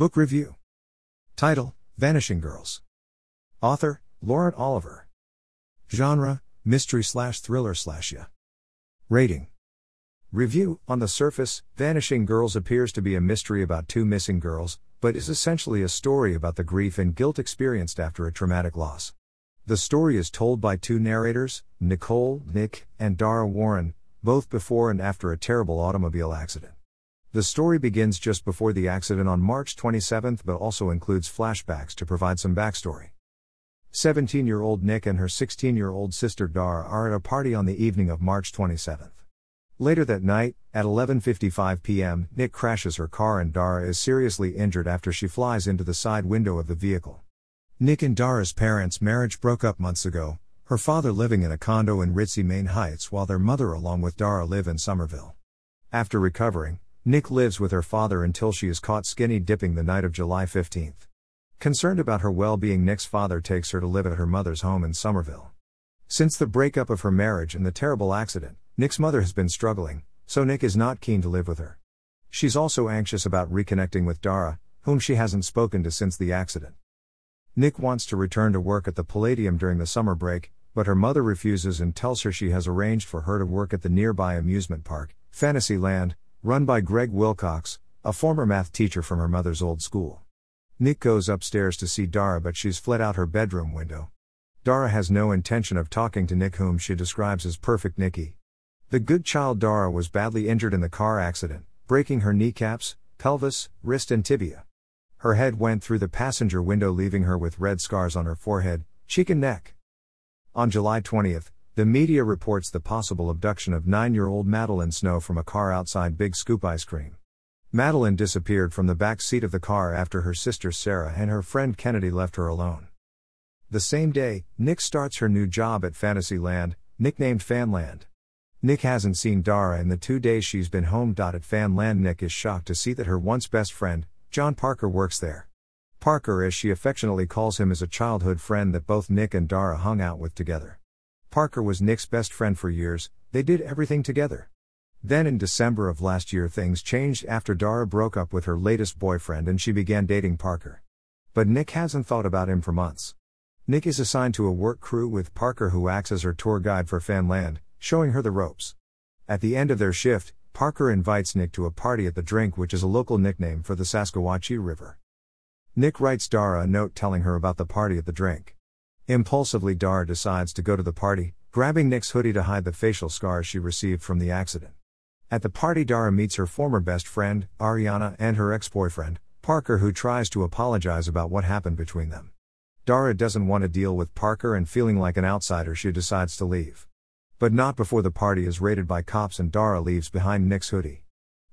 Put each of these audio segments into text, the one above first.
Book Review Title Vanishing Girls. Author Lauren Oliver. Genre Mystery slash thriller slash ya. Rating Review On the surface, Vanishing Girls appears to be a mystery about two missing girls, but is essentially a story about the grief and guilt experienced after a traumatic loss. The story is told by two narrators, Nicole, Nick, and Dara Warren, both before and after a terrible automobile accident. The story begins just before the accident on March 27 but also includes flashbacks to provide some backstory. 17 year old Nick and her 16 year old sister Dara are at a party on the evening of March 27. Later that night, at 11:55 p.m., Nick crashes her car and Dara is seriously injured after she flies into the side window of the vehicle. Nick and Dara's parents' marriage broke up months ago, her father living in a condo in Ritzy, Main Heights, while their mother, along with Dara, live in Somerville. After recovering, Nick lives with her father until she is caught skinny dipping the night of July 15. Concerned about her well being, Nick's father takes her to live at her mother's home in Somerville. Since the breakup of her marriage and the terrible accident, Nick's mother has been struggling, so Nick is not keen to live with her. She's also anxious about reconnecting with Dara, whom she hasn't spoken to since the accident. Nick wants to return to work at the Palladium during the summer break, but her mother refuses and tells her she has arranged for her to work at the nearby amusement park, Fantasyland, run by Greg Wilcox, a former math teacher from her mother's old school. Nick goes upstairs to see Dara, but she's fled out her bedroom window. Dara has no intention of talking to Nick, whom she describes as perfect Nicky. The good child Dara was badly injured in the car accident, breaking her kneecaps, pelvis, wrist, and tibia. Her head went through the passenger window, leaving her with red scars on her forehead, cheek, and neck. On July 20th, the media reports the possible abduction of nine year old Madeline Snow from a car outside Big Scoop Ice Cream. Madeline disappeared from the back seat of the car after her sister Sarah and her friend Kennedy left her alone. The same day, Nick starts her new job at Fantasyland, nicknamed Fanland. Nick hasn't seen Dara in the two days she's been home. At Fanland, Nick is shocked to see that her once best friend, John Parker, works there. Parker, as she affectionately calls him, is a childhood friend that both Nick and Dara hung out with together. Parker was Nick's best friend for years, they did everything together. Then in December of last year, things changed after Dara broke up with her latest boyfriend and she began dating Parker. But Nick hasn't thought about him for months. Nick is assigned to a work crew with Parker, who acts as her tour guide for Fanland, showing her the ropes. At the end of their shift, Parker invites Nick to a party at the drink, which is a local nickname for the Saskatchewan River. Nick writes Dara a note telling her about the party at the drink. Impulsively, Dara decides to go to the party, grabbing Nick's hoodie to hide the facial scars she received from the accident. At the party, Dara meets her former best friend, Ariana, and her ex boyfriend, Parker, who tries to apologize about what happened between them. Dara doesn't want to deal with Parker and feeling like an outsider, she decides to leave. But not before the party is raided by cops and Dara leaves behind Nick's hoodie.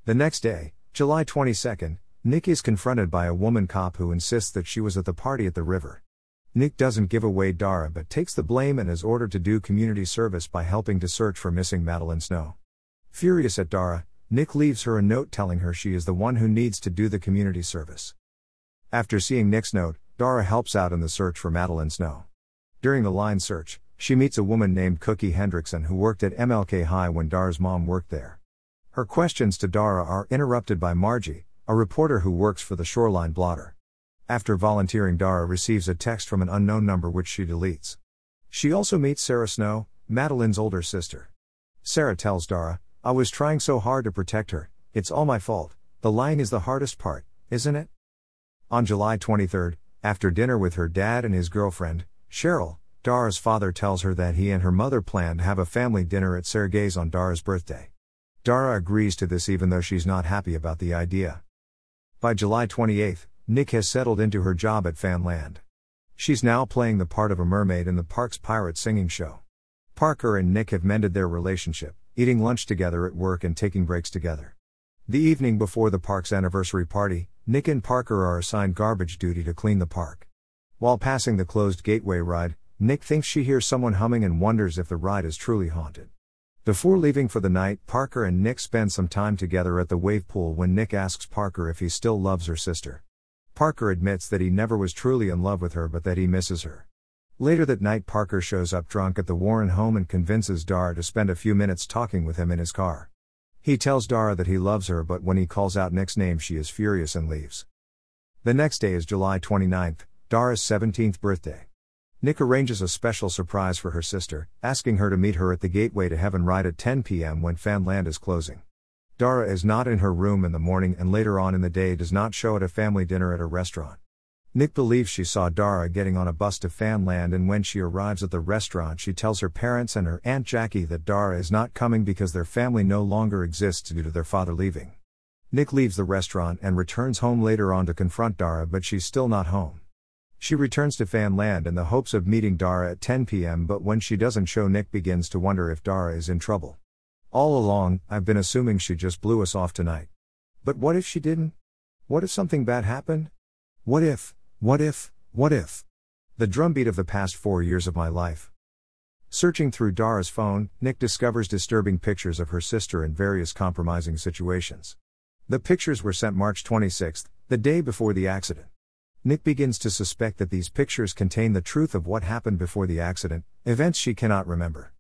The next day, July 22nd, Nick is confronted by a woman cop who insists that she was at the party at the river. Nick doesn't give away Dara but takes the blame and is ordered to do community service by helping to search for missing Madeline Snow. Furious at Dara, Nick leaves her a note telling her she is the one who needs to do the community service. After seeing Nick's note, Dara helps out in the search for Madeline Snow. During the line search, she meets a woman named Cookie Hendrickson who worked at MLK High when Dara's mom worked there. Her questions to Dara are interrupted by Margie, a reporter who works for the Shoreline Blotter. After volunteering, Dara receives a text from an unknown number which she deletes. She also meets Sarah Snow, Madeline's older sister. Sarah tells Dara, I was trying so hard to protect her, it's all my fault. The lying is the hardest part, isn't it? On July 23, after dinner with her dad and his girlfriend, Cheryl, Dara's father tells her that he and her mother plan to have a family dinner at Sergei's on Dara's birthday. Dara agrees to this even though she's not happy about the idea. By July 28, Nick has settled into her job at Fanland. She's now playing the part of a mermaid in the park's pirate singing show. Parker and Nick have mended their relationship, eating lunch together at work and taking breaks together. The evening before the park's anniversary party, Nick and Parker are assigned garbage duty to clean the park. While passing the closed gateway ride, Nick thinks she hears someone humming and wonders if the ride is truly haunted. Before leaving for the night, Parker and Nick spend some time together at the wave pool when Nick asks Parker if he still loves her sister. Parker admits that he never was truly in love with her but that he misses her. Later that night, Parker shows up drunk at the Warren home and convinces Dara to spend a few minutes talking with him in his car. He tells Dara that he loves her, but when he calls out Nick's name, she is furious and leaves. The next day is July 29th, Dara's 17th birthday. Nick arranges a special surprise for her sister, asking her to meet her at the Gateway to Heaven right at 10 p.m. when Fanland is closing. Dara is not in her room in the morning and later on in the day does not show at a family dinner at a restaurant. Nick believes she saw Dara getting on a bus to Fanland and when she arrives at the restaurant she tells her parents and her Aunt Jackie that Dara is not coming because their family no longer exists due to their father leaving. Nick leaves the restaurant and returns home later on to confront Dara but she's still not home. She returns to Fanland in the hopes of meeting Dara at 10 p.m., but when she doesn't show, Nick begins to wonder if Dara is in trouble. All along, I've been assuming she just blew us off tonight. But what if she didn't? What if something bad happened? What if, what if, what if? The drumbeat of the past four years of my life. Searching through Dara's phone, Nick discovers disturbing pictures of her sister in various compromising situations. The pictures were sent March 26, the day before the accident. Nick begins to suspect that these pictures contain the truth of what happened before the accident, events she cannot remember.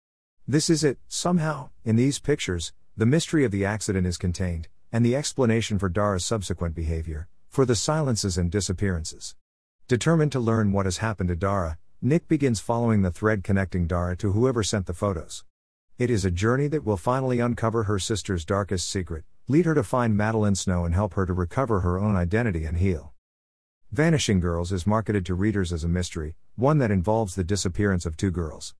This is it, somehow, in these pictures, the mystery of the accident is contained, and the explanation for Dara's subsequent behavior, for the silences and disappearances. Determined to learn what has happened to Dara, Nick begins following the thread connecting Dara to whoever sent the photos. It is a journey that will finally uncover her sister's darkest secret, lead her to find Madeline Snow, and help her to recover her own identity and heal. Vanishing Girls is marketed to readers as a mystery, one that involves the disappearance of two girls.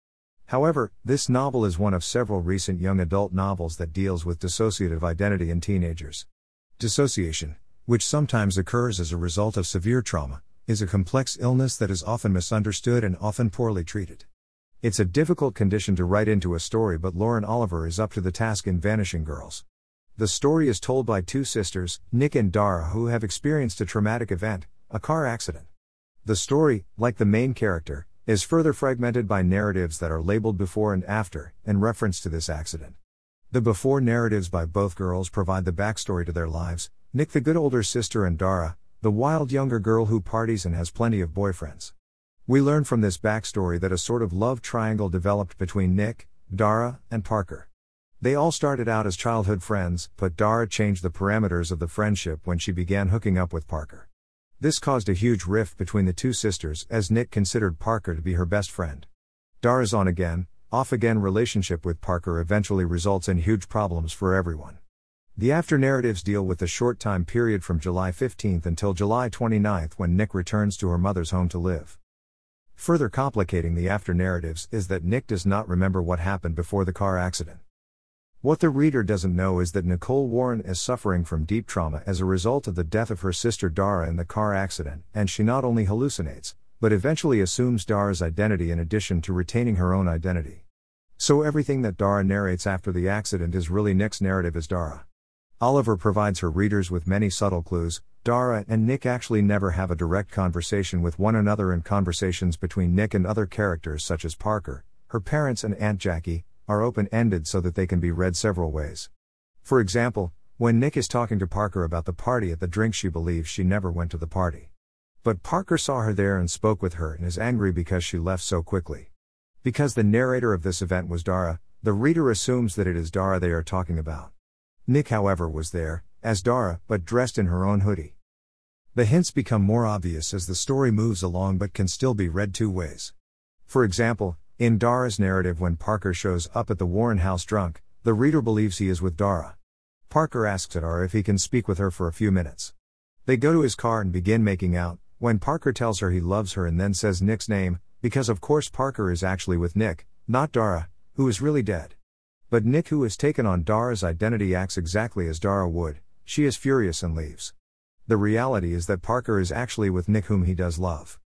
However, this novel is one of several recent young adult novels that deals with dissociative identity in teenagers. Dissociation, which sometimes occurs as a result of severe trauma, is a complex illness that is often misunderstood and often poorly treated. It's a difficult condition to write into a story, but Lauren Oliver is up to the task in Vanishing Girls. The story is told by two sisters, Nick and Dara, who have experienced a traumatic event, a car accident. The story, like the main character, is further fragmented by narratives that are labeled before and after, in reference to this accident. The before narratives by both girls provide the backstory to their lives Nick, the good older sister, and Dara, the wild younger girl who parties and has plenty of boyfriends. We learn from this backstory that a sort of love triangle developed between Nick, Dara, and Parker. They all started out as childhood friends, but Dara changed the parameters of the friendship when she began hooking up with Parker. This caused a huge rift between the two sisters as Nick considered Parker to be her best friend. Dara's on again, off again relationship with Parker eventually results in huge problems for everyone. The after narratives deal with the short time period from July 15 until July 29 when Nick returns to her mother's home to live. Further complicating the after narratives is that Nick does not remember what happened before the car accident. What the reader doesn't know is that Nicole Warren is suffering from deep trauma as a result of the death of her sister Dara in the car accident, and she not only hallucinates, but eventually assumes Dara's identity in addition to retaining her own identity. So everything that Dara narrates after the accident is really Nick's narrative as Dara. Oliver provides her readers with many subtle clues. Dara and Nick actually never have a direct conversation with one another, and conversations between Nick and other characters, such as Parker, her parents, and Aunt Jackie, are open ended so that they can be read several ways. For example, when Nick is talking to Parker about the party at the drink, she believes she never went to the party. But Parker saw her there and spoke with her and is angry because she left so quickly. Because the narrator of this event was Dara, the reader assumes that it is Dara they are talking about. Nick, however, was there, as Dara, but dressed in her own hoodie. The hints become more obvious as the story moves along but can still be read two ways. For example, in Dara's narrative, when Parker shows up at the Warren house drunk, the reader believes he is with Dara. Parker asks Dara if he can speak with her for a few minutes. They go to his car and begin making out, when Parker tells her he loves her and then says Nick's name, because of course Parker is actually with Nick, not Dara, who is really dead. But Nick, who has taken on Dara's identity, acts exactly as Dara would, she is furious and leaves. The reality is that Parker is actually with Nick, whom he does love.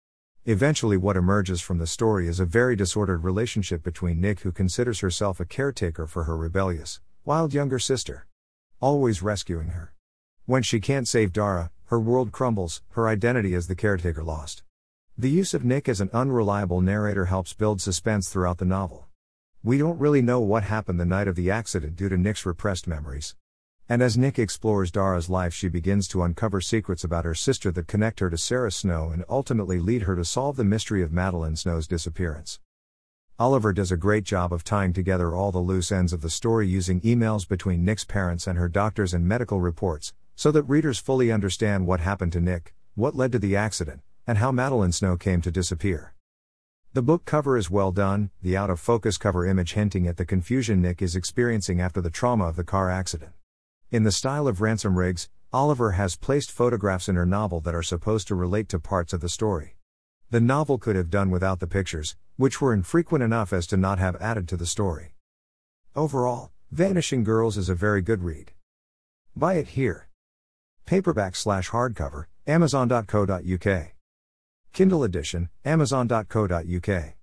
Eventually, what emerges from the story is a very disordered relationship between Nick, who considers herself a caretaker for her rebellious, wild younger sister, always rescuing her. When she can't save Dara, her world crumbles, her identity as the caretaker lost. The use of Nick as an unreliable narrator helps build suspense throughout the novel. We don't really know what happened the night of the accident due to Nick's repressed memories. And as Nick explores Dara's life, she begins to uncover secrets about her sister that connect her to Sarah Snow and ultimately lead her to solve the mystery of Madeline Snow's disappearance. Oliver does a great job of tying together all the loose ends of the story using emails between Nick's parents and her doctors and medical reports, so that readers fully understand what happened to Nick, what led to the accident, and how Madeline Snow came to disappear. The book cover is well done, the out of focus cover image hinting at the confusion Nick is experiencing after the trauma of the car accident. In the style of Ransom Riggs, Oliver has placed photographs in her novel that are supposed to relate to parts of the story. The novel could have done without the pictures, which were infrequent enough as to not have added to the story. Overall, Vanishing Girls is a very good read. Buy it here. Paperback slash hardcover, amazon.co.uk. Kindle edition, amazon.co.uk.